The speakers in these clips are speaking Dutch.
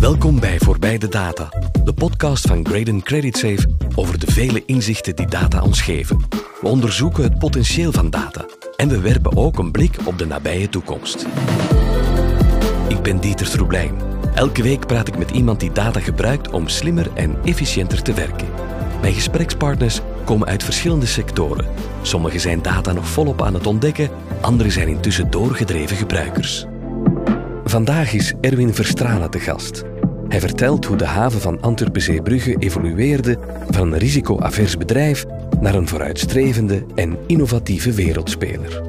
Welkom bij Voorbij de Data, de podcast van Graden Credit Safe over de vele inzichten die data ons geven. We onderzoeken het potentieel van data en we werpen ook een blik op de nabije toekomst. Ik ben Dieter Troeblijn. Elke week praat ik met iemand die data gebruikt om slimmer en efficiënter te werken. Mijn gesprekspartners komen uit verschillende sectoren. Sommigen zijn data nog volop aan het ontdekken, anderen zijn intussen doorgedreven gebruikers. Vandaag is Erwin Verstrana te gast. Hij vertelt hoe de haven van Antwerpen-Zeebrugge evolueerde van een risicoavers bedrijf naar een vooruitstrevende en innovatieve wereldspeler.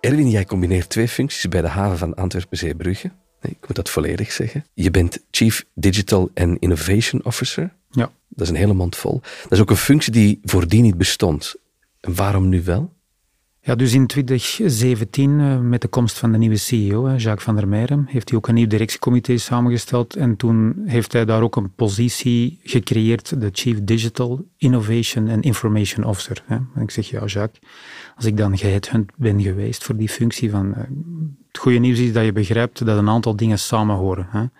Erwin, jij combineert twee functies bij de haven van Antwerpen-Zeebrugge. Nee, ik moet dat volledig zeggen. Je bent Chief Digital and Innovation Officer. Ja. Dat is een hele mond vol. Dat is ook een functie die voordien niet bestond. En waarom nu wel? Ja, dus in 2017, eh, met de komst van de nieuwe CEO, Jacques van der Meijeren, heeft hij ook een nieuw directiecomité samengesteld. En toen heeft hij daar ook een positie gecreëerd, de Chief Digital Innovation and Information Officer. En ik zeg, ja Jacques, als ik dan geheadhunt ben geweest voor die functie van... Eh, het goede nieuws is dat je begrijpt dat een aantal dingen samenhoren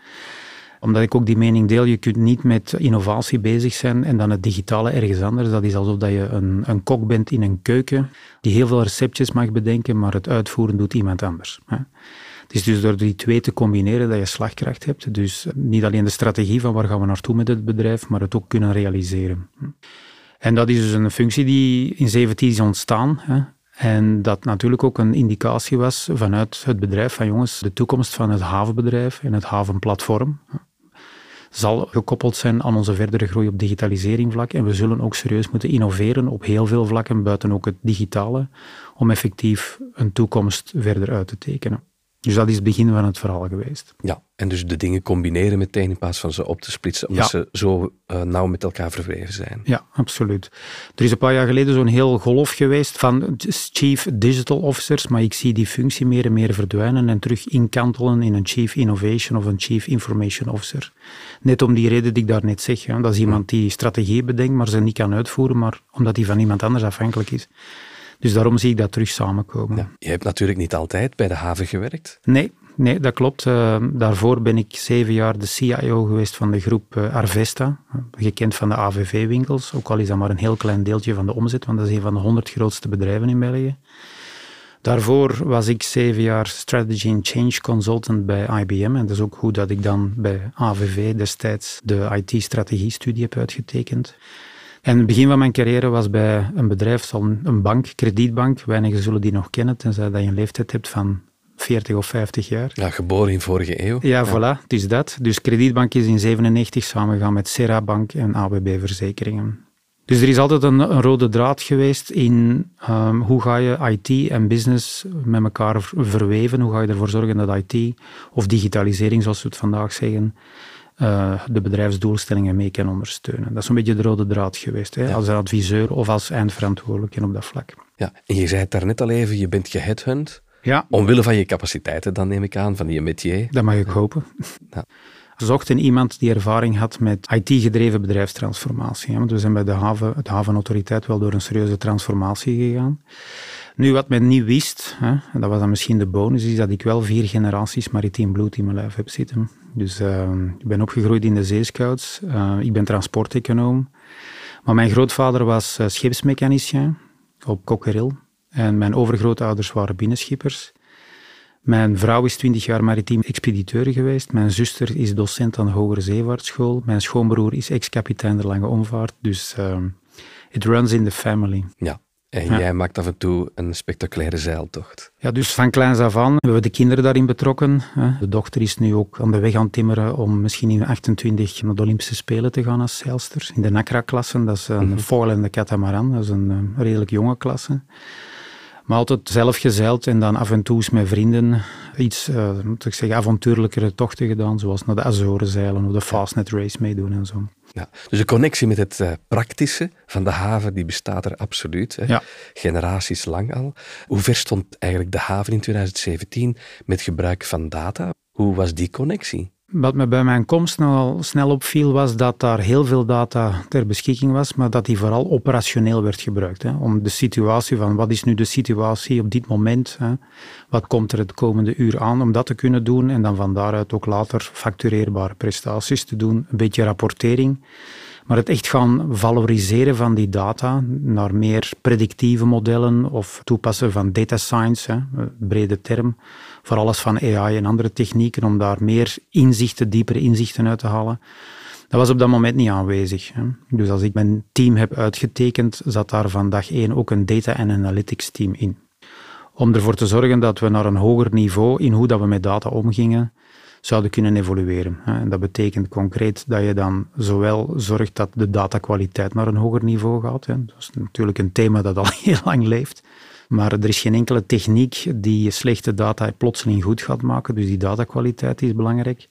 omdat ik ook die mening deel, je kunt niet met innovatie bezig zijn en dan het digitale ergens anders. Dat is alsof dat je een, een kok bent in een keuken die heel veel receptjes mag bedenken, maar het uitvoeren doet iemand anders. Hè. Het is dus door die twee te combineren dat je slagkracht hebt. Dus niet alleen de strategie van waar gaan we naartoe met het bedrijf, maar het ook kunnen realiseren. En dat is dus een functie die in 17 is ontstaan. Hè. En dat natuurlijk ook een indicatie was vanuit het bedrijf van jongens, de toekomst van het havenbedrijf en het havenplatform zal gekoppeld zijn aan onze verdere groei op digitalisering vlak. En we zullen ook serieus moeten innoveren op heel veel vlakken, buiten ook het digitale, om effectief een toekomst verder uit te tekenen. Dus dat is het begin van het verhaal geweest. Ja, en dus de dingen combineren meteen in plaats van ze op te splitsen, omdat ze zo uh, nauw met elkaar verweven zijn. Ja, absoluut. Er is een paar jaar geleden zo'n heel golf geweest van Chief Digital Officers, maar ik zie die functie meer en meer verdwijnen en terug inkantelen in een Chief Innovation of een Chief Information Officer. Net om die reden die ik daar net zeg. Dat is iemand die strategie bedenkt, maar ze niet kan uitvoeren, maar omdat hij van iemand anders afhankelijk is. Dus daarom zie ik dat terug samenkomen. Ja, je hebt natuurlijk niet altijd bij de haven gewerkt. Nee, nee dat klopt. Uh, daarvoor ben ik zeven jaar de CIO geweest van de groep uh, Arvesta, gekend van de AVV-winkels. Ook al is dat maar een heel klein deeltje van de omzet, want dat is een van de honderd grootste bedrijven in België. Daarvoor was ik zeven jaar Strategy and Change Consultant bij IBM. En dat is ook goed dat ik dan bij AVV destijds de IT-strategiestudie heb uitgetekend. En het begin van mijn carrière was bij een bedrijf, een bank, kredietbank. Weinigen zullen die nog kennen, tenzij dat je een leeftijd hebt van 40 of 50 jaar. Ja, geboren in vorige eeuw. Ja, voilà, het is dat. Dus kredietbank is in 97 samengegaan met Serabank en ABB Verzekeringen. Dus er is altijd een, een rode draad geweest in um, hoe ga je IT en business met elkaar verweven. Hoe ga je ervoor zorgen dat IT, of digitalisering zoals we het vandaag zeggen, uh, de bedrijfsdoelstellingen mee kan ondersteunen. Dat is een beetje de rode draad geweest, hè, als adviseur of als eindverantwoordelijke op dat vlak. Ja, en je zei het daarnet al even, je bent geheadhunt. Ja. Omwille van je capaciteiten, dan neem ik aan, van je métier. Dat mag ik hopen. Ja. Zochten iemand die ervaring had met IT-gedreven bedrijfstransformatie. Want we zijn bij de haven, het havenautoriteit wel door een serieuze transformatie gegaan. Nu, wat men niet wist, hè, en dat was dan misschien de bonus, is dat ik wel vier generaties maritiem bloed in mijn lijf heb zitten. Dus uh, ik ben opgegroeid in de zeescouts. Uh, ik ben transporteconoom. Maar mijn grootvader was uh, scheepsmechanicien op Kokkeril. En mijn overgrootouders waren binnenschippers. Mijn vrouw is twintig jaar maritiem expediteur geweest. Mijn zuster is docent aan de Hogere Zeevaartschool. Mijn schoonbroer is ex-kapitein de Lange Omvaart. Dus it runs in the family. Ja. En jij maakt af en toe een spectaculaire zeiltocht. Ja, dus van kleins af aan hebben we de kinderen daarin betrokken. De dochter is nu ook aan de weg aan het timmeren om misschien in 28 naar de Olympische Spelen te gaan als zeilster. In de NACRA-klasse, dat is een mm foil en de catamaran, dat is een, een redelijk jonge klasse. Maar altijd zelf gezeild en dan af en toe eens met vrienden iets, uh, moet ik zeggen, avontuurlijkere tochten gedaan, zoals naar de Azoren zeilen of de Fastnet Race meedoen en zo. Ja, dus de connectie met het uh, praktische van de haven, die bestaat er absoluut. Hè? Ja. Generaties lang al. Hoe ver stond eigenlijk de haven in 2017 met gebruik van data? Hoe was die connectie? Wat me bij mijn komst nogal snel opviel, was dat daar heel veel data ter beschikking was, maar dat die vooral operationeel werd gebruikt. Hè, om de situatie van wat is nu de situatie op dit moment, hè, wat komt er het komende uur aan, om dat te kunnen doen en dan van daaruit ook later factureerbare prestaties te doen, een beetje rapportering. Maar het echt gaan valoriseren van die data naar meer predictieve modellen of toepassen van data science, hè, brede term, voor alles van AI en andere technieken, om daar meer inzichten, diepere inzichten uit te halen. Dat was op dat moment niet aanwezig. Hè. Dus als ik mijn team heb uitgetekend, zat daar van dag één ook een data en analytics team in. Om ervoor te zorgen dat we naar een hoger niveau in hoe dat we met data omgingen, zouden kunnen evolueren. En dat betekent concreet dat je dan zowel zorgt dat de datakwaliteit naar een hoger niveau gaat. Dat is natuurlijk een thema dat al heel lang leeft. Maar er is geen enkele techniek die slechte data plotseling goed gaat maken. Dus die datakwaliteit is belangrijk.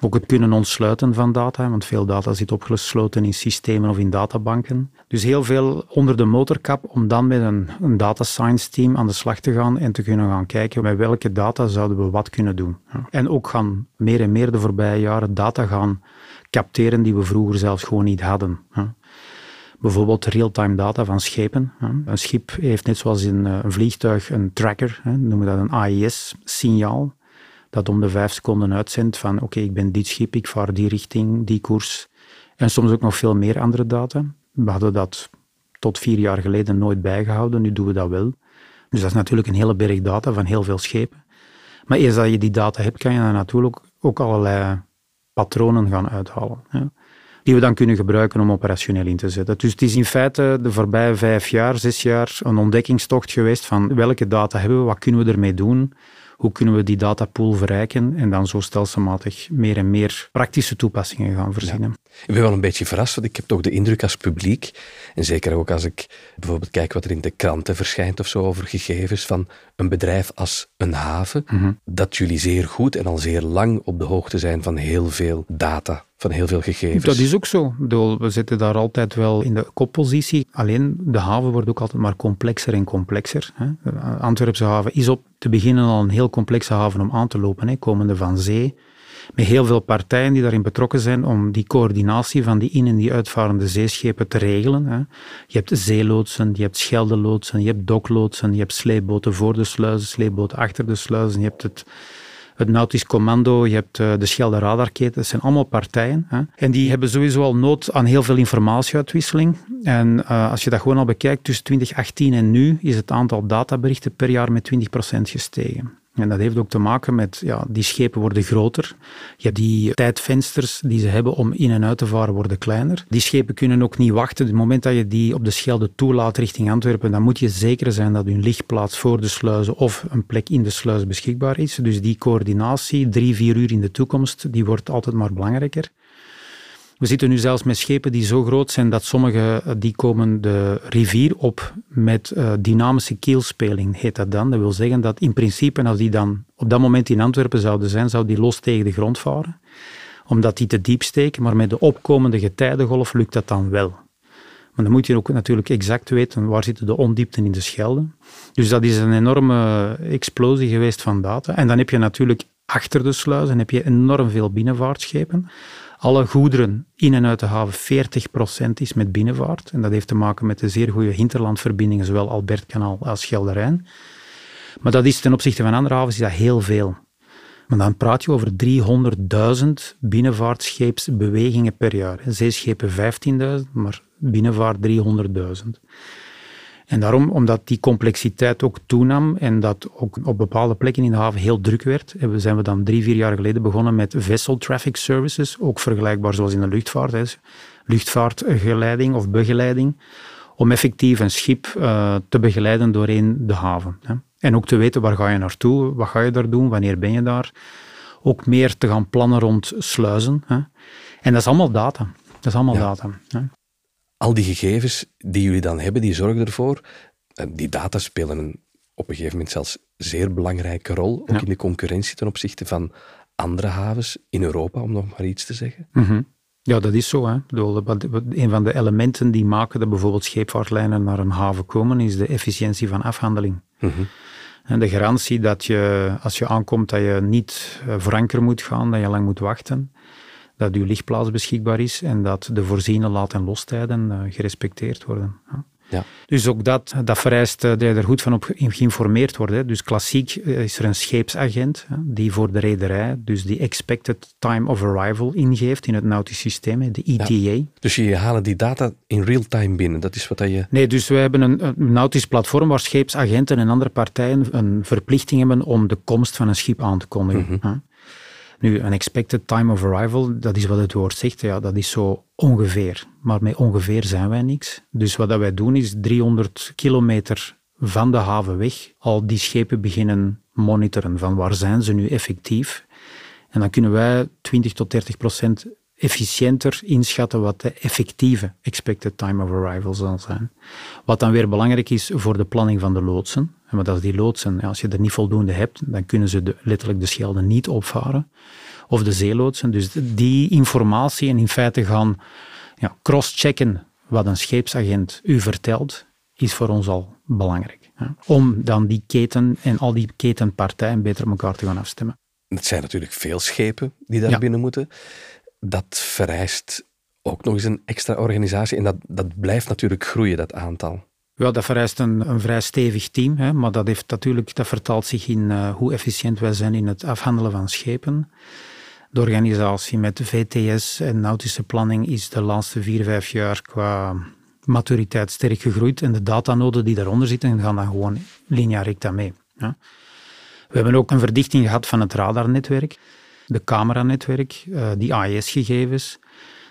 Ook het kunnen ontsluiten van data, want veel data zit opgesloten in systemen of in databanken. Dus heel veel onder de motorkap om dan met een, een data science team aan de slag te gaan en te kunnen gaan kijken met welke data zouden we wat kunnen doen. En ook gaan meer en meer de voorbije jaren data gaan capteren die we vroeger zelfs gewoon niet hadden. Bijvoorbeeld real-time data van schepen. Een schip heeft net zoals in eh, een vliegtuig een tracker, noemen we dat een AIS-signaal, dat om de vijf seconden uitzendt van oké, ik ben dit schip, ik vaar die richting, die koers. En soms ook nog veel meer andere data. We hadden dat tot vier jaar geleden nooit bijgehouden, nu doen we dat wel. Dus dat is natuurlijk een hele berg data van heel veel schepen. Maar eerst dat je die data hebt, kan je dan natuurlijk ook allerlei patronen gaan uithalen die we dan kunnen gebruiken om operationeel in te zetten. Dus het is in feite de voorbije vijf jaar, zes jaar een ontdekkingstocht geweest van welke data hebben we, wat kunnen we ermee doen, hoe kunnen we die datapool verrijken en dan zo stelselmatig meer en meer praktische toepassingen gaan verzinnen. Ik ben wel een beetje verrast, want ik heb toch de indruk als publiek, en zeker ook als ik bijvoorbeeld kijk wat er in de kranten verschijnt of zo over gegevens van een bedrijf als een haven, mhm. dat jullie zeer goed en al zeer lang op de hoogte zijn van heel veel data van heel veel gegevens. Dat is ook zo. We zitten daar altijd wel in de koppositie. Alleen de haven wordt ook altijd maar complexer en complexer. De Antwerpse haven is op te beginnen al een heel complexe haven om aan te lopen, komende van zee. Met heel veel partijen die daarin betrokken zijn om die coördinatie van die in- en die uitvarende zeeschepen te regelen. Je hebt zeeloodsen, je hebt scheldeloodsen, je hebt dokloodsen, je hebt sleepboten voor de sluizen, sleepboten achter de sluizen, je hebt het het Nautisch Commando, je hebt uh, de Schelde Radarketen. Dat zijn allemaal partijen. Hè. En die hebben sowieso al nood aan heel veel informatieuitwisseling. En uh, als je dat gewoon al bekijkt, tussen 2018 en nu is het aantal databerichten per jaar met 20% gestegen. En dat heeft ook te maken met, ja, die schepen worden groter. Hebt die tijdvensters die ze hebben om in en uit te varen worden kleiner. Die schepen kunnen ook niet wachten. Op het moment dat je die op de Schelde toelaat richting Antwerpen, dan moet je zeker zijn dat hun lichtplaats voor de sluizen of een plek in de sluis beschikbaar is. Dus die coördinatie, drie, vier uur in de toekomst, die wordt altijd maar belangrijker. We zitten nu zelfs met schepen die zo groot zijn dat sommige eh, die komen de rivier op met uh, dynamische keelspeling, heet dat dan. Dat wil zeggen dat in principe, als die dan op dat moment in Antwerpen zouden zijn, zou die los tegen de grond varen, omdat die te diep steken. Maar met de opkomende getijdengolf lukt dat dan wel. Maar dan moet je ook natuurlijk exact weten waar zitten de ondiepten in de Schelde. Dus dat is een enorme explosie geweest van data. En dan heb je natuurlijk achter de sluizen heb je enorm veel binnenvaartschepen alle goederen in en uit de haven 40% is met binnenvaart. En dat heeft te maken met de zeer goede hinterlandverbindingen, zowel Albertkanaal als Gelderijn. Maar dat is ten opzichte van andere havens is dat heel veel. Maar dan praat je over 300.000 binnenvaartscheepsbewegingen per jaar. Zeeschepen 15.000, maar binnenvaart 300.000. En daarom, omdat die complexiteit ook toenam en dat ook op bepaalde plekken in de haven heel druk werd, zijn we dan drie, vier jaar geleden begonnen met vessel traffic services, ook vergelijkbaar zoals in de luchtvaart, hè, luchtvaartgeleiding of begeleiding, om effectief een schip uh, te begeleiden doorheen de haven. Hè. En ook te weten waar ga je naartoe, wat ga je daar doen, wanneer ben je daar. Ook meer te gaan plannen rond sluizen. Hè. En dat is allemaal data. Dat is allemaal data. Hè al die gegevens die jullie dan hebben, die zorgen ervoor. Die data spelen een, op een gegeven moment zelfs zeer belangrijke rol, ook in de concurrentie ten opzichte van andere havens in Europa, om nog maar iets te zeggen. Mhm. Ja, dat is zo. Hè. Een van de elementen die maken dat bijvoorbeeld scheepvaartlijnen naar een haven komen, is de efficiëntie van afhandeling. Mhm. En de garantie dat je, als je aankomt, dat je niet eh, voor anker moet gaan, dat je lang moet wachten, dat je lichtplaats beschikbaar is en dat de voorziene laat- en lostijden uh, gerespecteerd worden. Ja. Dus ook dat, dat vereist dat je er goed van op geïnformeerd wordt. Hè. Dus klassiek is er een scheepsagent die voor de rederij, dus die expected time of arrival ingeeft in het nautisch systeem, de ETA. Dus je halen die data in real time binnen, dat is wat dat je... Nee, dus we hebben een, een nautisch platform waar scheepsagenten en andere partijen een verplichting hebben om de komst van een schip aan te kondigen. Mhm. Nu, een expected time of arrival, dat is wat het woord zegt, ja, dat is zo ongeveer. Maar met ongeveer zijn wij niks. Dus wat wij doen is 300 kilometer van de haven weg al die schepen beginnen monitoren van waar zijn ze nu effectief. En dan kunnen wij 20 tot 30 procent efficiënter inschatten wat de effectieve expected time of arrival zal zijn. Wat dan weer belangrijk is voor de planning van de loodsen. Want als die loodsen, als je er niet voldoende hebt, dan kunnen ze de, letterlijk de Schelde niet opvaren. Of de zeeloodsen. Dus die informatie en in feite gaan ja, cross-checken wat een scheepsagent u vertelt, is voor ons al belangrijk. Om dan die keten en al die ketenpartijen beter op elkaar te gaan afstemmen. Het zijn natuurlijk veel schepen die daar binnen moeten dat vereist ook nog eens een extra organisatie. En dat, dat blijft natuurlijk groeien, dat aantal. Ja, dat vereist een, een vrij stevig team, hè, maar dat, heeft natuurlijk, dat vertaalt zich in uh, hoe efficiënt wij zijn in het afhandelen van schepen. De organisatie met VTS en nautische planning is de laatste vier, vijf jaar qua maturiteit sterk gegroeid en de datanoden die daaronder zitten gaan dan gewoon linea recta mee. We hebben ook een verdichting gehad van het radarnetwerk de cameranetwerk, uh, die AES-gegevens.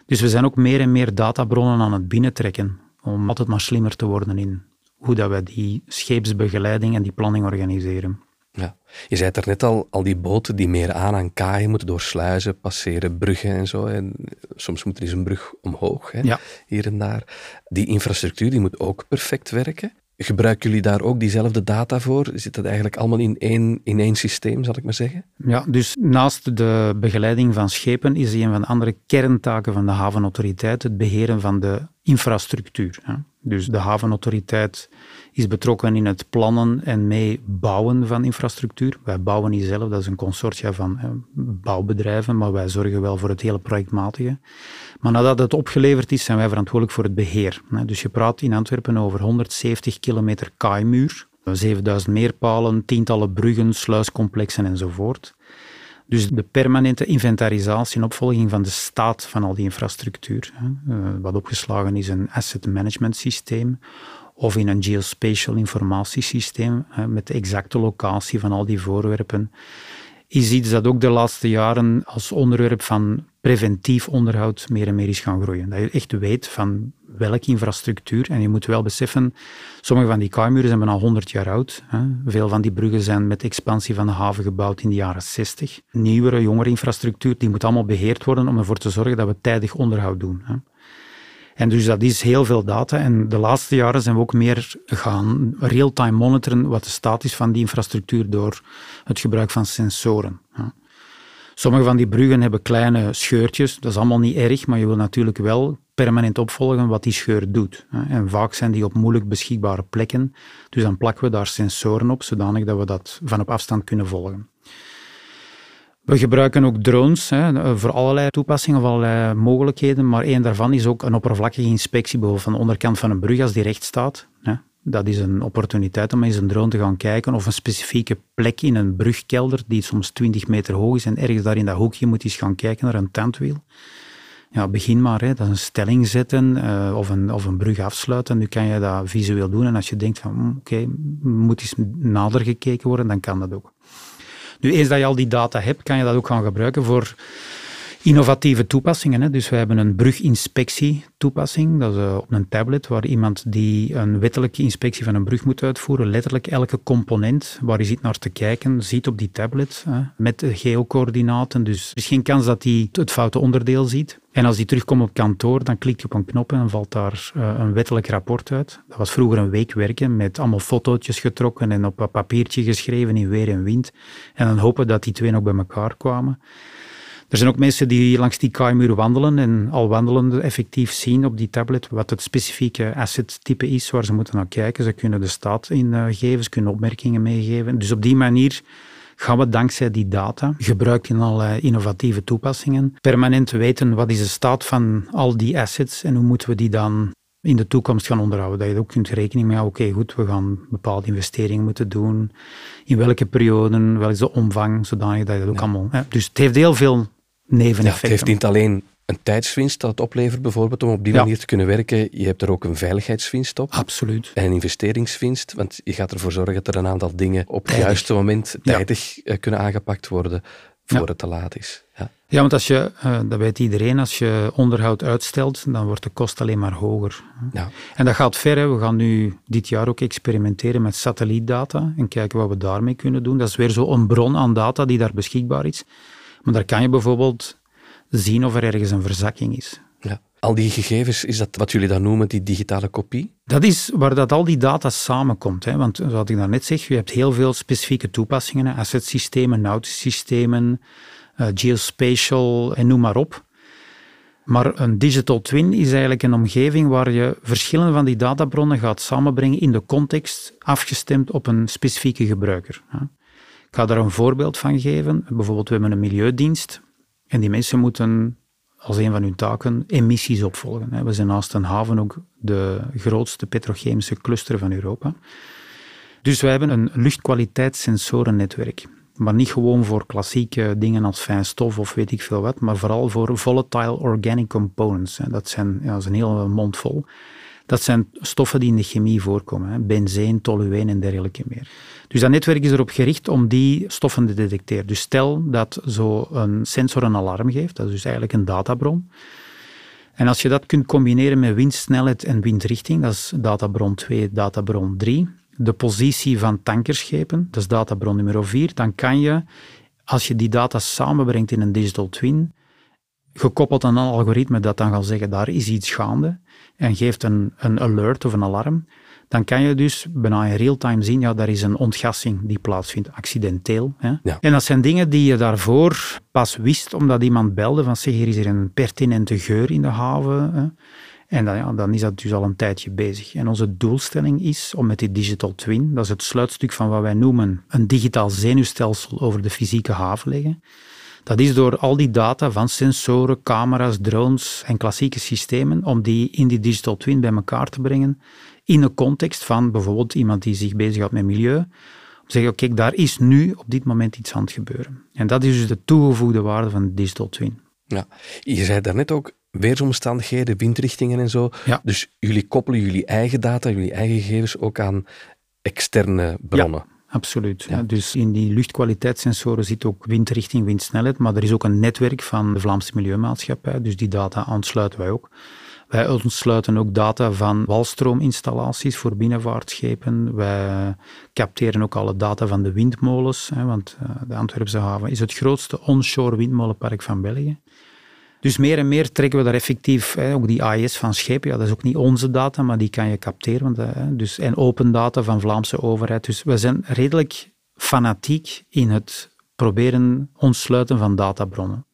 Dus we zijn ook meer en meer databronnen aan het binnentrekken om altijd maar slimmer te worden in hoe dat we die scheepsbegeleiding en die planning organiseren. Ja. Je zei het er net al, al die boten die meer aan aan kaaien moeten door sluizen, passeren, bruggen en zo. En soms moet er eens een brug omhoog, hè, ja. hier en daar. Die infrastructuur die moet ook perfect werken. Gebruiken jullie daar ook diezelfde data voor? Zit dat eigenlijk allemaal in één, in één systeem, zal ik maar zeggen? Ja, dus naast de begeleiding van schepen is een van de andere kerntaken van de havenautoriteit het beheren van de infrastructuur. Dus de havenautoriteit is betrokken in het plannen en mee bouwen van infrastructuur. Wij bouwen niet zelf, dat is een consortia van bouwbedrijven, maar wij zorgen wel voor het hele projectmatige. Maar nadat het opgeleverd is, zijn wij verantwoordelijk voor het beheer. Dus je praat in Antwerpen over 170 kilometer kaaimuur, 7000 meerpalen, tientallen bruggen, sluiscomplexen enzovoort. Dus de permanente inventarisatie en opvolging van de staat van al die infrastructuur, eh, wat opgeslagen is een asset management systeem of in een geospatial informatiesysteem met de exacte locatie van al die voorwerpen, is iets dat ook de laatste jaren als onderwerp van preventief onderhoud meer en meer is gaan groeien. Dat je echt weet van welke infrastructuur. En je moet wel beseffen, sommige van die kaamuren zijn bijna 100 jaar oud. Hè. Veel van die bruggen zijn met expansie van de haven gebouwd in de jaren 60. Nieuwere, jongere infrastructuur, die moet allemaal beheerd worden om ervoor te zorgen dat we tijdig onderhoud doen. Hè. En dus dat is heel veel data. En de laatste jaren zijn we ook meer gaan real-time monitoren wat de staat is van die infrastructuur door het gebruik van sensoren. Sommige van die bruggen hebben kleine scheurtjes. Dat is allemaal niet erg, maar je wil natuurlijk wel permanent opvolgen wat die scheur doet. En vaak zijn die op moeilijk beschikbare plekken. Dus dan plakken we daar sensoren op, zodanig dat we dat van op afstand kunnen volgen. We gebruiken ook drones hè, voor allerlei toepassingen, of allerlei mogelijkheden. Maar één daarvan is ook een oppervlakkige inspectie, bijvoorbeeld van de onderkant van een brug als die recht staat. Hè. Dat is een opportuniteit om eens een drone te gaan kijken of een specifieke plek in een brugkelder, die soms 20 meter hoog is en ergens daar in dat hoekje moet eens gaan kijken naar een tandwiel. Ja, begin maar. Hè. Dat is een stelling zetten uh, of, een, of een brug afsluiten. Nu kan je dat visueel doen en als je denkt van hm, oké, moet eens nader gekeken worden, dan kan dat ook. Nu, eens dat je al die data hebt, kan je dat ook gaan gebruiken voor innovatieve toepassingen. Hè. Dus we hebben een bruginspectie toepassing, dat is uh, op een tablet, waar iemand die een wettelijke inspectie van een brug moet uitvoeren, letterlijk elke component waar hij zit naar te kijken, ziet op die tablet hè, met geocoördinaten. Dus er is geen kans dat hij het foute onderdeel ziet. En als hij terugkomt op kantoor, dan klikt hij op een knop en dan valt daar uh, een wettelijk rapport uit. Dat was vroeger een week werken met allemaal fotootjes getrokken en op een papiertje geschreven in weer en wind. En dan hopen dat die twee nog bij elkaar kwamen. Er zijn ook mensen die langs die KMU wandelen en al wandelende effectief zien op die tablet wat het specifieke asset-type is waar ze moeten naar kijken. Ze kunnen de staat ingeven, eh, ze kunnen opmerkingen meegeven. Dus op die manier gaan we dankzij die data, gebruikt in allerlei innovatieve toepassingen, permanent weten wat is de staat van al die assets en hoe moeten we die dan in de toekomst gaan onderhouden. Dat je ook kunt rekening mee houden, oké goed, we gaan bepaalde investeringen moeten doen, in welke perioden, wel is de omvang, zodanig dat je dat ook allemaal... Hè. Dus het heeft heel veel neveneffecten. Ja, het heeft niet alleen een tijdswinst dat het oplevert, bijvoorbeeld, om op die manier te kunnen werken. Je hebt er ook een veiligheidswinst op. Absoluut. En een investeringswinst, want je gaat ervoor zorgen dat er een aantal dingen op het juiste moment tijdig eh, kunnen aangepakt worden voor het te laat is. Ja, ja want als je, eh, dat weet iedereen, als je onderhoud uitstelt, dan wordt de kost alleen maar hoger. Ja. En dat gaat ver. We gaan nu dit jaar ook experimenteren met satellietdata en kijken wat we daarmee kunnen doen. Dat is weer zo een bron aan data die daar beschikbaar is. Maar daar kan je bijvoorbeeld zien of er ergens een verzakking is. Ja. Al die gegevens, is dat wat jullie dan noemen, die digitale kopie? Dat is waar dat al die data samenkomt. Hè. Want zoals ik daarnet zeg, je hebt heel veel specifieke toepassingen. Assetsystemen, nautische uh, geospatial en noem maar op. Maar een digital twin is eigenlijk een omgeving waar je verschillende van die databronnen gaat samenbrengen in de context, afgestemd op een specifieke gebruiker. Ik ga daar een voorbeeld van geven. Bijvoorbeeld, we hebben een milieudienst en die mensen moeten als een van hun taken emissies opvolgen. We zijn naast een haven ook de grootste petrochemische cluster van Europa. Dus wij hebben een luchtkwaliteitssensorennetwerk. Maar niet gewoon voor klassieke dingen als fijn stof of weet ik veel wat, maar vooral voor volatile organic components. Dat, zijn, ja, is een hele mond vol. Dat zijn stoffen die in de chemie voorkomen, benzeen, tolueen en dergelijke meer. Dus dat netwerk is erop gericht om die stoffen te detecteren. Dus stel dat zo een sensor een alarm geeft, dat is dus eigenlijk een databron. En als je dat kunt combineren met windsnelheid en windrichting, dat is databron 2, databron 3, de positie van tankerschepen, dat is databron nummer 4, dan kan je, als je die data samenbrengt in een digital twin, gekoppeld aan een algoritme dat dan gaat zeggen, daar is iets gaande, en geeft een, een alert of een alarm, dan kan je dus bijna in real-time zien, ja, daar is een ontgassing die plaatsvindt, accidenteel. Hè. En dat zijn dingen die je daarvoor pas wist, omdat iemand belde van zeg, hier is er een pertinente geur in de haven. Hè. En dan, ja, dan is dat dus al een tijdje bezig. En onze doelstelling is om met die digital twin, dat is het sluitstuk van wat wij noemen een digitaal zenuwstelsel over de fysieke haven leggen. Dat is door al die data van sensoren, camera's, drones en klassieke systemen, om die in die digital twin bij elkaar te brengen in een context van bijvoorbeeld iemand die zich bezighoudt met milieu. Om te zeggen, kijk, daar is nu op dit moment iets aan het gebeuren. En dat is dus de toegevoegde waarde van de digital twin. Ja, je zei daarnet ook, weersomstandigheden, windrichtingen en zo. Ja. Dus jullie koppelen jullie eigen data, jullie eigen gegevens ook aan externe bronnen. Ja. Absoluut. Ja. Dus in die luchtkwaliteitssensoren zit ook windrichting, windsnelheid, maar er is ook een netwerk van de Vlaamse Milieumaatschappij, dus die data aansluiten wij ook. Wij ontsluiten ook data van walstroominstallaties voor binnenvaartschepen. Wij capteren ook alle data van de windmolens, hè, want eh, de Antwerpse haven is het grootste onshore windmolenpark van België. Dus meer en meer trekken we daar effectief, hè, ook die AIS van schepen, ja, dat is ook niet onze data, maar die kan je capteren. Want, hè, eh, dus, en open data van Vlaamse overheid. Dus we zijn redelijk fanatiek in het proberen ontsluiten van databronnen.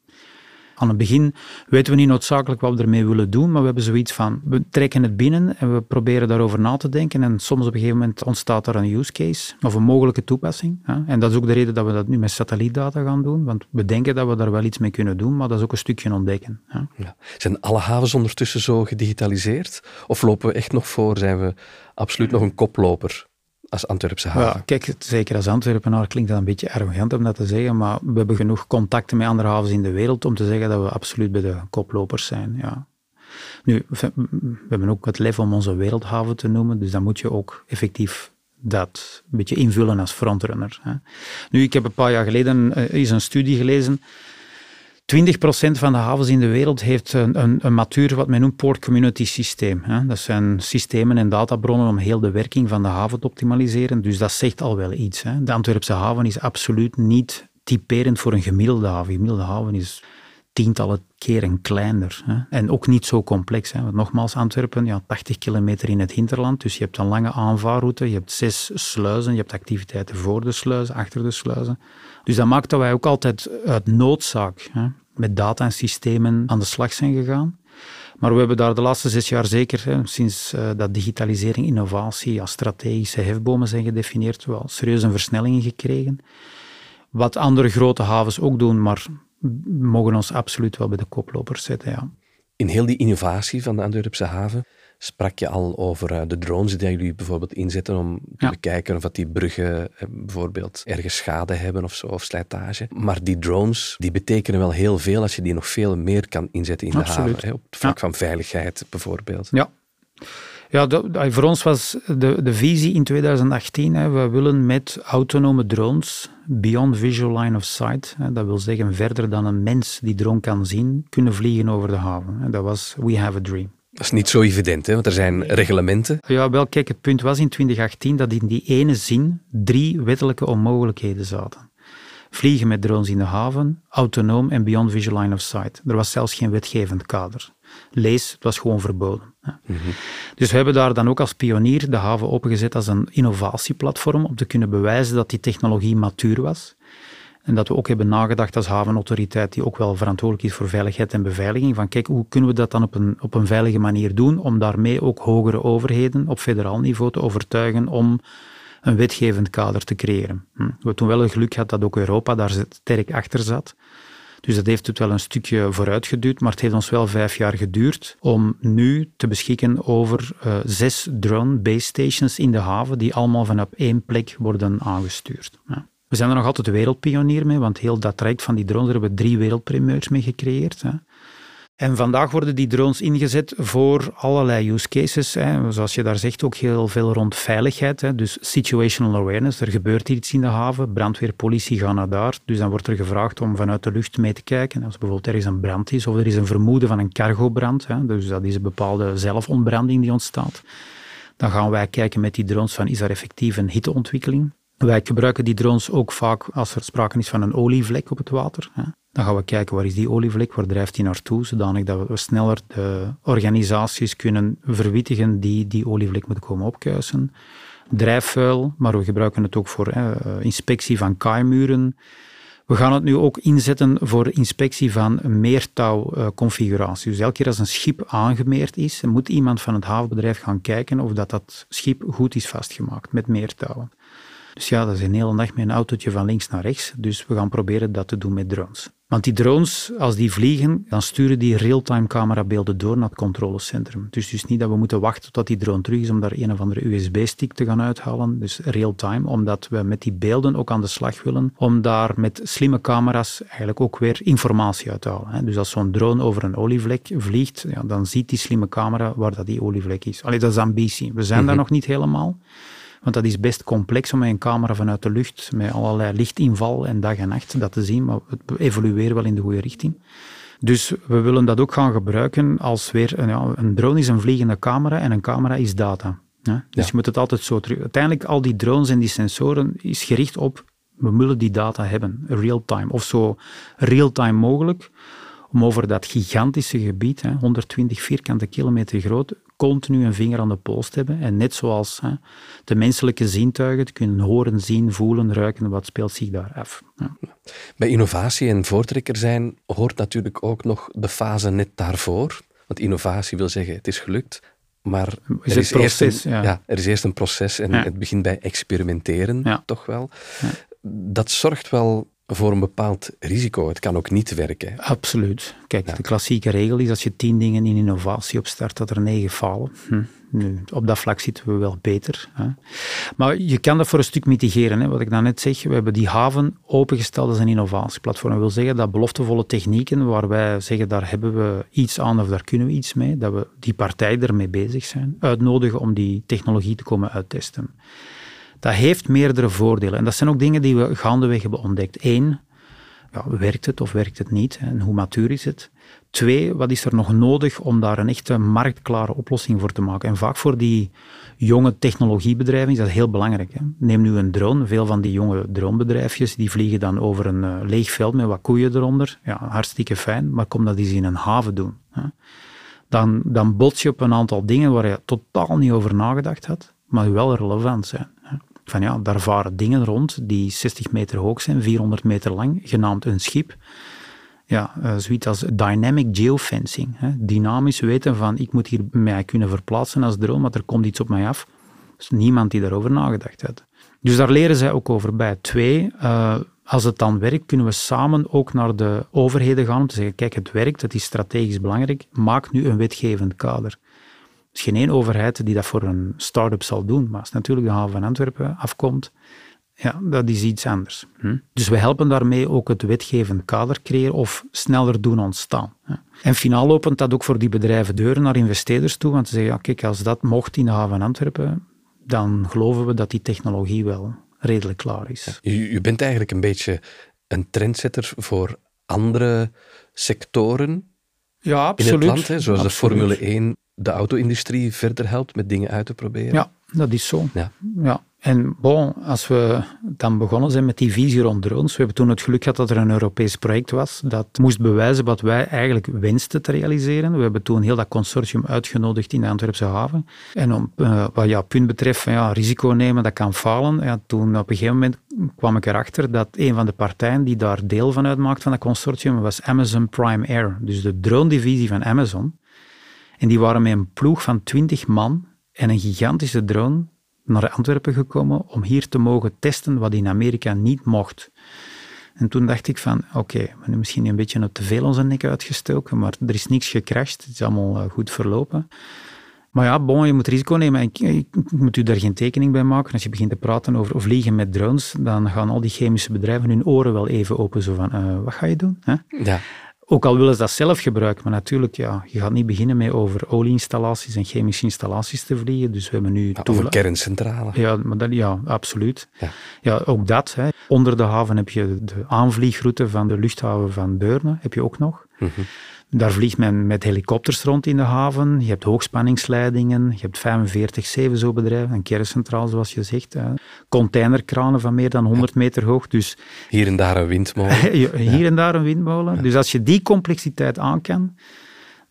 Aan het begin weten we niet noodzakelijk wat we ermee willen doen, maar we hebben zoiets van, we trekken het binnen en we proberen daarover na te denken en soms op een gegeven moment ontstaat er een use case of een mogelijke toepassing. En dat is ook de reden dat we dat nu met satellietdata gaan doen, want we denken dat we daar wel iets mee kunnen doen, maar dat is ook een stukje ontdekken. Ja. Zijn alle havens ondertussen zo gedigitaliseerd of lopen we echt nog voor? Zijn we absoluut nog een koploper? Als Antwerpse haven. Ja, kijk, zeker als Antwerpenaar klinkt dat een beetje arrogant om dat te zeggen, maar we hebben genoeg contacten met andere havens in de wereld om te zeggen dat we absoluut bij de koplopers zijn. Ja. Nu, we hebben ook het lef om onze wereldhaven te noemen, dus dan moet je ook effectief dat een beetje invullen als frontrunner. Nu, ik heb een paar jaar geleden uh, is een studie gelezen 20% van de havens in de wereld heeft een, een, een matuur, wat men noemt port community systeem. Dat zijn systemen en databronnen om heel de werking van de haven te optimaliseren. Dus dat zegt al wel iets. De Antwerpse haven is absoluut niet typerend voor een gemiddelde haven. Een gemiddelde haven is tientallen keren kleiner. En ook niet zo complex. Want nogmaals, Antwerpen, ja, 80 kilometer in het hinterland. Dus je hebt een lange aanvaarroute, je hebt zes sluizen, je hebt activiteiten voor de sluizen, achter de sluizen. Dus dat maakt dat wij ook altijd uit noodzaak hè, met data en systemen aan de slag zijn gegaan. Maar we hebben daar de laatste zes jaar zeker, hè, sinds uh, dat digitalisering, innovatie als strategische hefbomen zijn gedefinieerd, wel serieus een versnelling gekregen. Wat andere grote havens ook doen, maar mogen ons absoluut wel bij de koplopers zetten. Ja. In heel die innovatie van de Antwerpse haven sprak je al over eh, de drones die jullie bijvoorbeeld inzetten om te bekijken of dat die bruggen eh, bijvoorbeeld ergens schade hebben of zo, of slijtage. Maar die drones, die betekenen wel heel veel als je die nog veel meer kan inzetten in de haven. Hè, op het vlak van veiligheid bijvoorbeeld. Ja. Ja, voor ons was de, de visie in 2018, hè, we willen met autonome drones, beyond visual line of sight, hè, dat wil zeggen verder dan een mens die drone kan zien, kunnen vliegen over de haven. Dat was We Have a Dream. Dat is niet zo evident, hè? want er zijn reglementen. Ja, wel, kijk, het punt was in 2018 dat in die ene zin drie wettelijke onmogelijkheden zaten. Vliegen met drones in de haven, autonoom en beyond visual line of sight. Er was zelfs geen wetgevend kader. Lees, het was gewoon verboden. Mhm. Dus we hebben daar dan ook als pionier de haven opengezet als een innovatieplatform om te kunnen bewijzen dat die technologie matuur was. En dat we ook hebben nagedacht als havenautoriteit, die ook wel verantwoordelijk is voor veiligheid en beveiliging, van kijk, hoe kunnen we dat dan op een, op een veilige manier doen, om daarmee ook hogere overheden op federaal niveau te overtuigen om een wetgevend kader te creëren. Hm. We hebben toen wel het geluk gehad dat ook Europa daar sterk achter zat. Dus dat heeft het wel een stukje vooruitgeduwd, maar het heeft ons wel vijf jaar geduurd om nu te beschikken over uh, zes drone base stations in de haven, die allemaal vanaf één plek worden aangestuurd. Ja. We zijn er nog altijd wereldpionier mee, want heel dat traject van die drones, hebben we drie wereldprimeurs mee gecreëerd. Hè. En vandaag worden die drones ingezet voor allerlei use cases. Hè. Zoals je daar zegt, ook heel veel rond veiligheid. Hè. Dus situational awareness. Er gebeurt iets in de haven. Brandweer, politie gaan naar daar. Dus dan wordt er gevraagd om vanuit de lucht mee te kijken. Als bijvoorbeeld er is een brand is of er is een vermoeden van een cargobrand. Hè. Dus dat is een bepaalde zelfontbranding die ontstaat. Dan gaan wij kijken met die drones van is er effectief een hitteontwikkeling. Wij gebruiken die drones ook vaak als er sprake is van een olievlek op het water. Dan gaan we kijken waar is die olievlek, waar drijft die naartoe, zodanig dat we sneller de organisaties kunnen verwittigen die die olievlek moeten komen opkuisen. Drijfvuil, maar we gebruiken het ook voor inspectie van kaaimuren. We gaan het nu ook inzetten voor inspectie van meertouwconfiguratie. Dus elke keer als een schip aangemeerd is, moet iemand van het havenbedrijf gaan kijken of dat, dat schip goed is vastgemaakt met meertouwen. Dus ja, dat is een hele dag met een autootje van links naar rechts. Dus we gaan proberen dat te doen met drones. Want die drones, als die vliegen, dan sturen die real-time camerabeelden door naar het controlecentrum. Dus is niet dat we moeten wachten tot die drone terug is om daar een of andere USB-stick te gaan uithalen. Dus real-time, omdat we met die beelden ook aan de slag willen, om daar met slimme camera's eigenlijk ook weer informatie uit te halen. Dus als zo'n drone over een olievlek vliegt, ja, dan ziet die slimme camera waar dat die olievlek is. Allee, dat is ambitie. We zijn daar mhm. nog niet helemaal. Want dat is best complex om met een camera vanuit de lucht, met allerlei lichtinval en dag en nacht, dat te zien. Maar we evolueren wel in de goede richting. Dus we willen dat ook gaan gebruiken als weer... Ja, een drone is een vliegende camera en een camera is data. Ja? Dus je moet het altijd zo terug... Uiteindelijk, al die drones en die sensoren is gericht op... We willen die data hebben, real-time. Of zo real-time mogelijk om over dat gigantische gebied, 120 vierkante kilometer groot, continu een vinger aan de pols te hebben. En net zoals hè, de menselijke zintuigen kunnen horen, zien, voelen, ruiken, wat speelt zich daar af. Ja. Bij innovatie en voortrekker zijn hoort natuurlijk ook nog de fase net daarvoor. Want innovatie wil zeggen, het is gelukt. Maar is er, is proces, eerst een, ja. er is eerst een proces en het begint bij experimenteren, toch wel. Dat zorgt wel voor een bepaald risico. Het kan ook niet werken. Absoluut. Kijk, de klassieke regel is als je tien dingen in innovatie opstart, dat er negen falen. Hm. Nu, op dat vlak zitten we wel beter. Hè. Maar je kan dat voor een stuk mitigeren. Hè. Wat ik net zeg, we hebben die haven opengesteld als een innovatieplatform. Dat wil zeggen dat beloftevolle technieken, waar wij zeggen daar hebben we iets aan of daar kunnen we iets mee, dat we die partijen ermee bezig zijn, uitnodigen om die technologie te komen uittesten. Dat heeft meerdere voordelen. En dat zijn ook dingen die we gaandeweg hebben ontdekt. Eén, werkt het of werkt het niet? En hoe matuur is het? Twee, wat is er nog nodig om daar een echte marktklare oplossing voor te maken? En vaak voor die jonge technologiebedrijven is dat heel belangrijk. Hè? Neem nu een drone. Veel van die jonge dronebedrijfjes die vliegen dan over een uh, leeg veld met wat koeien eronder. Ja, hartstikke fijn, maar kom dat eens in een haven doen. Hè? Dan, dan bots je op een aantal dingen waar je totaal niet over nagedacht had, maar wel relevant zijn van ja, daar varen dingen rond die 60 meter hoog zijn, 400 meter lang, genaamd een schip. ja, uh, zoiets als dynamic geofencing. Hè. Dynamisch weten van ik moet hier mij kunnen verplaatsen als drone, maar er komt iets op mij af. is niemand die daarover nagedacht had. Dus daar leren zij ook over bij. Twee, uh, als het dan werkt, kunnen we samen ook naar de overheden gaan om te zeggen, kijk, het werkt, het is strategisch belangrijk, maak nu een wetgevend kader. Is geen één overheid die dat voor een start-up zal doen, maar als natuurlijk de haven van Antwerpen afkomt, ja, dat is iets anders. Hm? Dus we helpen daarmee ook het wetgevend kader creëren of sneller doen ontstaan. En finaal opent dat ook voor die bedrijven deuren naar investeerders toe, want ze zeggen, ja, kijk, als dat mocht in de haven van Antwerpen, dan geloven we dat die technologie wel redelijk klaar is. U, bent eigenlijk een beetje een trendsetter voor andere sectoren ja, absoluut. in het land, hè, zoals de Formule 1 de auto-industrie verder helpt met dingen uit te proberen. Ja, dat is zo. Ja. ja. En bon, als we dan begonnen zijn met die visie rond drones, we hebben toen het geluk gehad dat er een Europees project was dat moest bewijzen wat wij eigenlijk wensten te realiseren. We hebben toen heel dat consortium uitgenodigd in de Antwerpse haven. En om, uh, wat jouw punt betreft, ja, risico nemen, dat kan falen. Ja, toen op een gegeven moment kwam ik erachter dat een van de partijen die daar deel van uitmaakt van dat consortium was Amazon Prime Air, dus de drone-divisie van Amazon. En die waren met een ploeg van 20 man en een gigantische drone naar Antwerpen gekomen om hier te mogen testen wat in Amerika niet mocht. En toen dacht ik van, oké, we hebben misschien een beetje te veel onze nek uitgestoken, maar er is niks gecrashed, het is allemaal eh, goed verlopen. Maar ja, bon, je moet risico nemen. Ik, moet u daar geen tekening bij maken. Als je begint te praten over vliegen met drones, dan gaan al die chemische bedrijven hun oren wel even open. Zo van, uh, wat ga je doen? Ja. Ook al willen ze dat zelf gebruiken, maar natuurlijk, ja, je gaat niet beginnen met over olieinstallaties en chemische installaties te vliegen. Dus we hebben nu... Ja, over kerncentrale. Ja, maar dat, ja absoluut. Ja. ja ook dat. Hè. Onder de haven heb je de aanvliegroute van de luchthaven van Deurne, heb je ook nog. Mm daar vliegt men met helikopters rond in de haven. Je hebt hoogspanningsleidingen, je hebt 45 zevenzo-bedrijven, een kerncentraal zoals je zegt. Containerkranen van meer dan 100 meter hoog. Dus, hier en daar een windmolen. hier en daar een windmolen. Dus als je die complexiteit aan kan,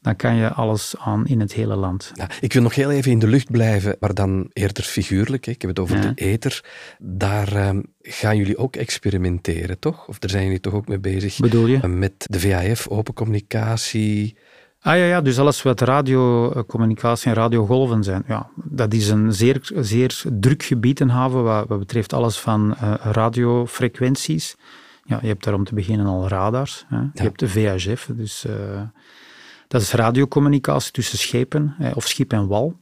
dan kan je alles aan in het hele land. Ja, ik wil nog heel even in de lucht blijven, maar dan eerder figuurlijk. Ik heb het over de ether. Daar ehm, gaan jullie ook experimenteren, toch? Of daar zijn jullie toch ook mee bezig? Bedoel je? met de VAF, open communicatie. Ah ja, ja, dus alles wat radiocommunicatie en radiogolven zijn. Ja, dat is een zeer, zeer druk gebied in haven wat, wat betreft alles van uh, radiofrequenties. Ja, je hebt daar om te beginnen al radars. Hè. Je hebt de VHF, dus... Uh, dat is radiocommunicatie tussen schepen of schip en wal.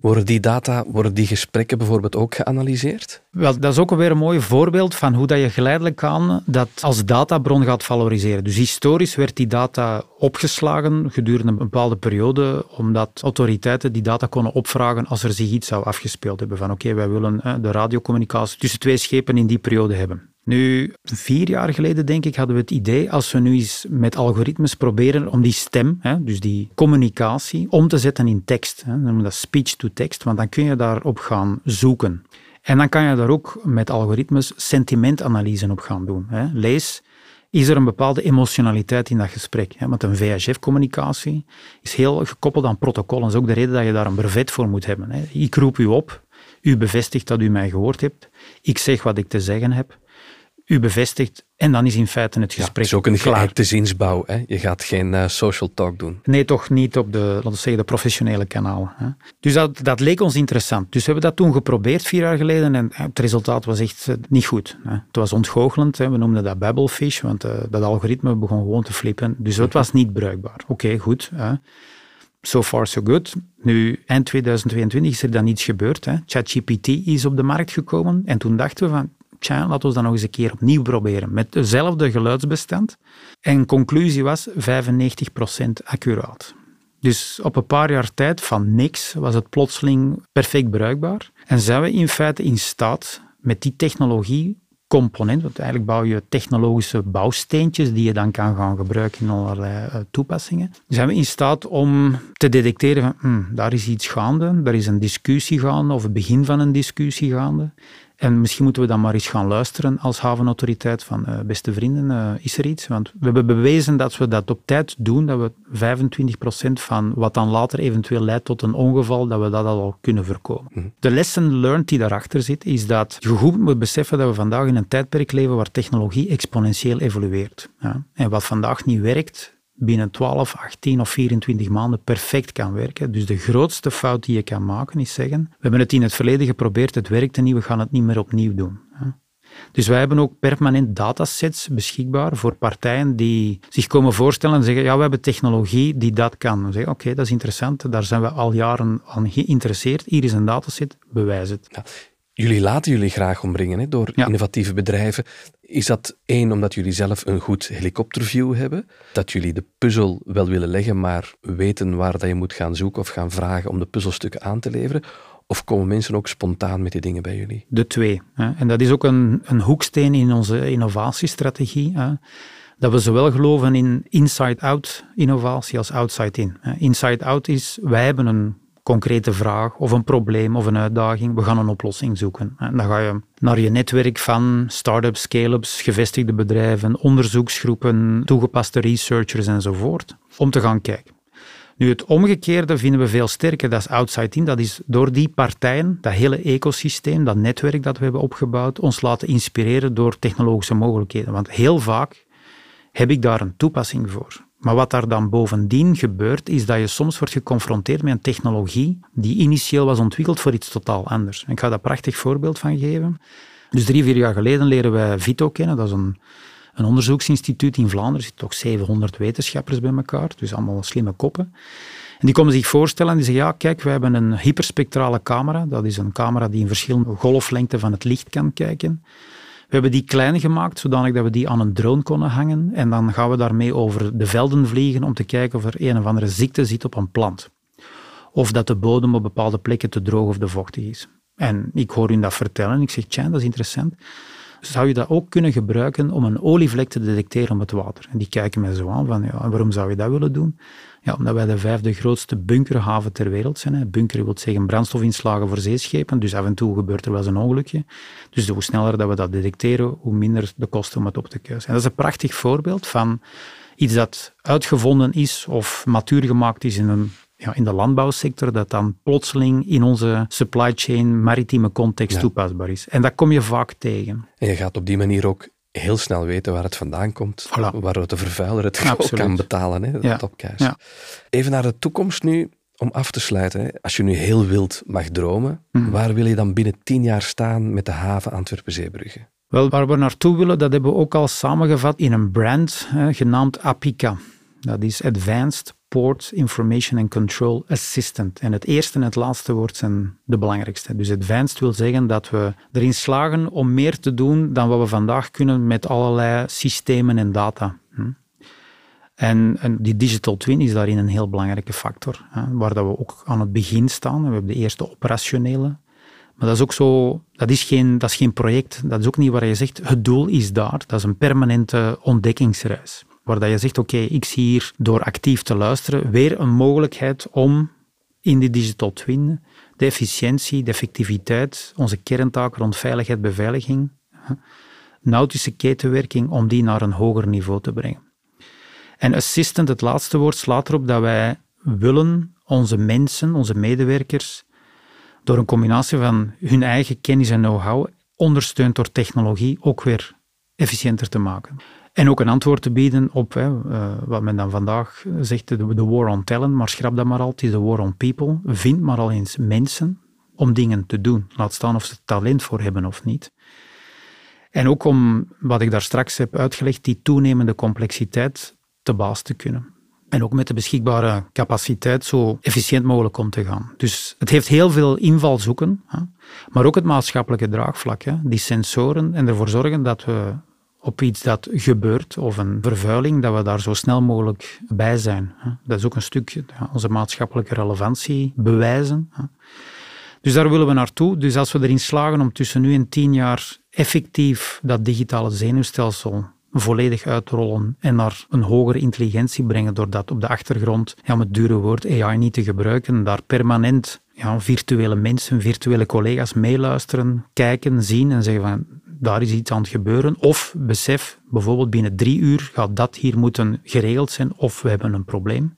Worden die data, worden die gesprekken bijvoorbeeld ook geanalyseerd? Wel, dat is ook alweer een mooi voorbeeld van hoe dat je geleidelijk aan dat als databron gaat valoriseren. Dus historisch werd die data opgeslagen gedurende een bepaalde periode, omdat autoriteiten die data konden opvragen als er zich iets zou afgespeeld hebben. Van oké, wij willen de radiocommunicatie tussen twee schepen in die periode hebben. Nu, vier jaar geleden denk ik hadden we het idee, als we nu eens met algoritmes proberen om die stem, hè, dus die communicatie, om te zetten in tekst. Hè, dan noemen we dat speech-to-text, want dan kun je daarop gaan zoeken. En dan kan je daar ook met algoritmes sentimentanalyse op gaan doen. Hè. Lees, is er een bepaalde emotionaliteit in dat gesprek? Hè? Want een VHF-communicatie is heel gekoppeld aan protocollen. Dat is ook de reden dat je daar een brevet voor moet hebben. Hè. Ik roep u op, u bevestigt dat u mij gehoord hebt, ik zeg wat ik te zeggen heb, u bevestigt en dan is in feite het gesprek Het is ook een geëikte zinsbouw. Hè? Je gaat geen uh, social talk doen. Nee, toch niet op de, laten we zeggen, de professionele kanalen. Hè? Dus dat, dat leek ons interessant. Dus we hebben dat toen geprobeerd vier jaar geleden en het resultaat was echt eh, niet goed. Hè? Het was ontgoochelend. Hè? We noemden dat babblefish, want uh, dat algoritme begon gewoon te flippen. Dus het was niet bruikbaar. Oké, goed. Hè? So far, so good. Nu, eind 2022 is er dan iets gebeurd. ChatGPT is op de markt gekomen en toen dachten we van, laten we dat nog eens een keer opnieuw proberen. Met dezelfde geluidsbestand. En conclusie was 95% accuraat. Dus op een paar jaar tijd van niks was het plotseling perfect bruikbaar. En zijn we in feite in staat met die technologie component, want eigenlijk bouw je technologische bouwsteentjes die je dan kan gaan gebruiken in allerlei uh, toepassingen. Zijn we in staat om te detecteren van, hmm, daar is iets gaande, daar is een discussie gaande of het begin van een discussie gaande. En misschien moeten we dan maar eens gaan luisteren als havenautoriteit van uh, beste vrienden, uh, is er iets? Want we hebben bewezen dat we dat op tijd doen, dat we 25% van wat dan later eventueel leidt tot een ongeval, dat we dat al kunnen voorkomen. Mhm. De lesson learned die daarachter zit, is dat je goed moet beseffen dat we vandaag in een tijdperk leven waar technologie exponentieel evolueert. Ja? En wat vandaag niet werkt, binnen 12, 18 of 24 maanden perfect kan werken. Dus de grootste fout die je kan maken is zeggen, we hebben het in het verleden geprobeerd, het werkte niet, we gaan het niet meer opnieuw doen. Dus wij hebben ook permanent datasets beschikbaar voor partijen die zich komen voorstellen en zeggen, ja, we hebben technologie die dat kan. Dan zeggen, oké, dat is interessant, daar zijn we al jaren aan geïnteresseerd. Hier is een dataset, bewijs het. Ja. Jullie laten jullie graag omringen hè, door innovatieve bedrijven. Is dat één, omdat jullie zelf een goed helikopterview hebben? Dat jullie de puzzel wel willen leggen, maar weten waar dat je moet gaan zoeken of gaan vragen om de puzzelstukken aan te leveren? Of komen mensen ook spontaan met die dingen bij jullie? De twee. Hè. En dat is ook een, een hoeksteen in onze innovatiestrategie. Hè. Dat we zowel geloven in inside-out innovatie als outside-in. Inside-out is, wij hebben een concrete vraag of een probleem of een uitdaging. We gaan een oplossing zoeken. En dan ga je naar je netwerk van start-ups, scale-ups, gevestigde bedrijven, onderzoeksgroepen, toegepaste researchers enzovoort, om te gaan kijken. Nu, het omgekeerde vinden we veel sterker, dat is outside in. Dat is door die partijen, dat hele ecosysteem, dat netwerk dat we hebben opgebouwd, ons laten inspireren door technologische mogelijkheden. Want heel vaak heb ik daar een toepassing voor. Maar wat daar dan bovendien gebeurt, is dat je soms wordt geconfronteerd met een technologie die initieel was ontwikkeld voor iets totaal anders. Ik ga daar prachtig voorbeeld van geven. Dus drie, vier jaar geleden leren wij Vito kennen. Dat is een, een onderzoeksinstituut in Vlaanderen. Er zitten toch 700 wetenschappers bij elkaar, dus allemaal slimme koppen. En die komen zich voorstellen en die zeggen, ja, kijk, we hebben een hyperspectrale camera. Dat is een camera die in verschillende golflengten van het licht kan kijken. We hebben die klein gemaakt, zodanig dat we die aan een drone konden hangen. En dan gaan we daarmee over de velden vliegen om te kijken of er een of andere ziekte zit op een plant. Of dat de bodem op bepaalde plekken te droog of te vochtig is. En ik hoor u dat vertellen. Ik zeg, tja, dat is interessant. Zou je dat ook kunnen gebruiken om een olievlek te detecteren op het water? En die kijken mij zo aan van, ja, waarom zou je dat willen doen? Ja, omdat wij de vijfde grootste bunkerhaven ter wereld zijn. Hè. Bunker wil zeggen brandstofinslagen voor zeeschepen, dus af en toe gebeurt er wel eens een ongelukje. Dus hoe sneller dat we dat detecteren, hoe minder de kosten om het op te kuisen. En dat is een prachtig voorbeeld van iets dat uitgevonden is of matuur gemaakt is in, een, ja, in de landbouwsector, dat dan plotseling in onze supply chain maritieme context toepasbaar is. En dat kom je vaak tegen. En je gaat op die manier ook heel snel weten waar het vandaan komt, voilà. waar de vervuiler het kan betalen, hè, ja. Ja. Even naar de toekomst nu, om af te sluiten. Hè. Als je nu heel wild mag dromen, mhm. waar wil je dan binnen tien jaar staan met de haven Antwerpen-Zeebrugge? Wel, waar we naartoe willen, dat hebben we ook al samengevat in een brand hè, genaamd APICA. Dat is Advanced Port Information and Control Assistant. En het eerste en het laatste woord zijn de belangrijkste. Dus advanced wil zeggen dat we erin slagen om meer te doen dan wat we vandaag kunnen met allerlei systemen en data. Hm? En, en, die digital twin is daarin een heel belangrijke factor, hè, waar dat we ook aan het begin staan. We hebben de eerste operationele. Maar dat is ook zo, dat is, geen, dat is geen project, dat is ook niet waar je zegt, het doel is daar. Dat is een permanente ontdekkingsreis waar je zegt, oké, ik zie hier door actief te luisteren weer een mogelijkheid om in die digital twin de efficiëntie, de effectiviteit, onze kerntaken rond veiligheid, beveiliging, nautische ketenwerking, om die naar een hoger niveau te brengen. En assistant, het laatste woord, slaat erop dat wij willen onze mensen, onze medewerkers, door een combinatie van hun eigen kennis en know-how, ondersteund door technologie, ook weer efficiënter te maken. En ook een antwoord te bieden op hè, uh, wat men dan vandaag zegt, de, de, war on talent, maar schrap dat maar al, het is de war on people. Vind maar al eens mensen om dingen te doen. Laat staan of ze talent voor hebben of niet. En ook om, wat ik daar straks heb uitgelegd, die toenemende complexiteit te baas te kunnen. En ook met de beschikbare capaciteit zo efficiënt mogelijk om te gaan. Dus het heeft heel veel invalshoeken, hè, maar ook het maatschappelijke draagvlak. Hè, die sensoren en ervoor zorgen dat we op iets dat gebeurt of een vervuiling, dat we daar zo snel mogelijk bij zijn. Dat is ook een stukje onze maatschappelijke relevantie bewijzen. Dus daar willen we naartoe. Dus als we erin slagen om tussen nu en tien jaar effectief dat digitale zenuwstelsel volledig uitrollen en naar een hogere intelligentie brengen door dat op de achtergrond, ja, met dure woord AI niet te gebruiken, daar permanent ja, virtuele mensen, virtuele collega's meeluisteren, kijken, zien en zeggen van daar is iets aan het gebeuren. Of besef, bijvoorbeeld binnen drie uur gaat dat hier moeten geregeld zijn of we hebben een probleem.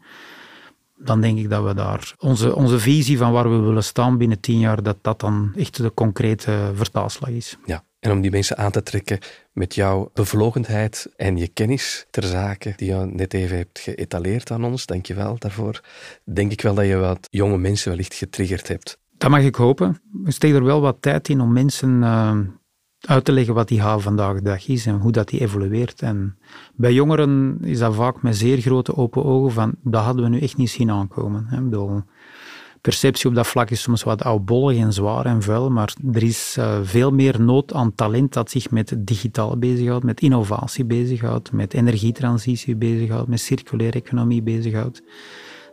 Dan denk ik dat we daar onze, onze visie van waar we willen staan binnen tien jaar, dat dat dan echt de concrete vertaalslag is. Ja. En om die mensen aan te trekken met jouw bevlogenheid en je kennis ter zake, die je net even hebt geëtaleerd aan ons, dank je wel daarvoor, denk ik wel dat je wat jonge mensen wellicht getriggerd hebt. Dat mag ik hopen. We steek er wel wat tijd in om mensen uh, uit te leggen wat die haven vandaag de dag is en hoe dat die evolueert. En bij jongeren is dat vaak met zeer grote open ogen van, dat hadden we nu echt niet zien aankomen. Hè. Bedoel, perceptie op dat vlak is soms wat oudbollig en zwaar en vuil, maar er is uh, veel meer nood aan talent dat zich met digitaal bezighoudt, met innovatie bezighoudt, met energietransitie bezighoudt, met circulaire economie bezighoudt,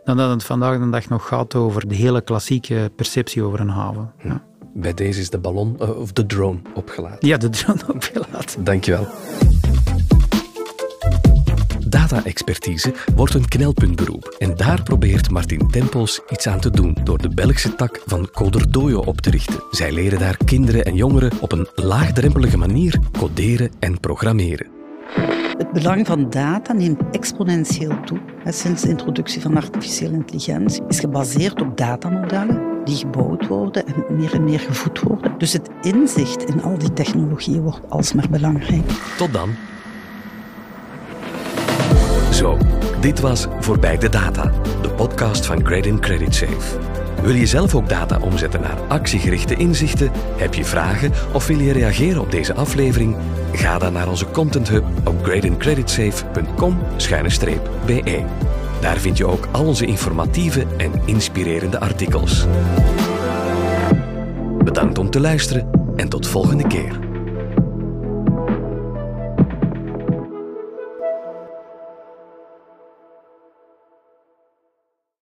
dan dat het vandaag de dag nog gaat over de hele klassieke perceptie over een haven. Ja. Bij deze is de ballon, uh, of de drone, opgelaten. Ja, de drone opgelaten. Dankjewel. Data-expertise wordt een knelpuntberoep en daar probeert Martin Tempels iets aan te doen door de Belgische tak van Coderdojo op te richten. Zij leren daar kinderen en jongeren op een laagdrempelige manier coderen en programmeren. Het belang van data neemt exponentieel toe. Sinds de introductie van artificiële intelligentie is gebaseerd op datamodellen die gebouwd worden en meer en meer gevoed worden. Dus het inzicht in al die technologieën wordt alsmaar belangrijker. Tot dan. Zo, dit was Voorbij de Data, de podcast van Credit Credit Safe. Wil je zelf ook data omzetten naar actiegerichte inzichten? Heb je vragen of wil je reageren op deze aflevering? Ga dan naar onze Content Hub op gradingcreditsafe.com-be. Daar vind je ook al onze informatieve en inspirerende artikels. Bedankt om te luisteren en tot volgende keer.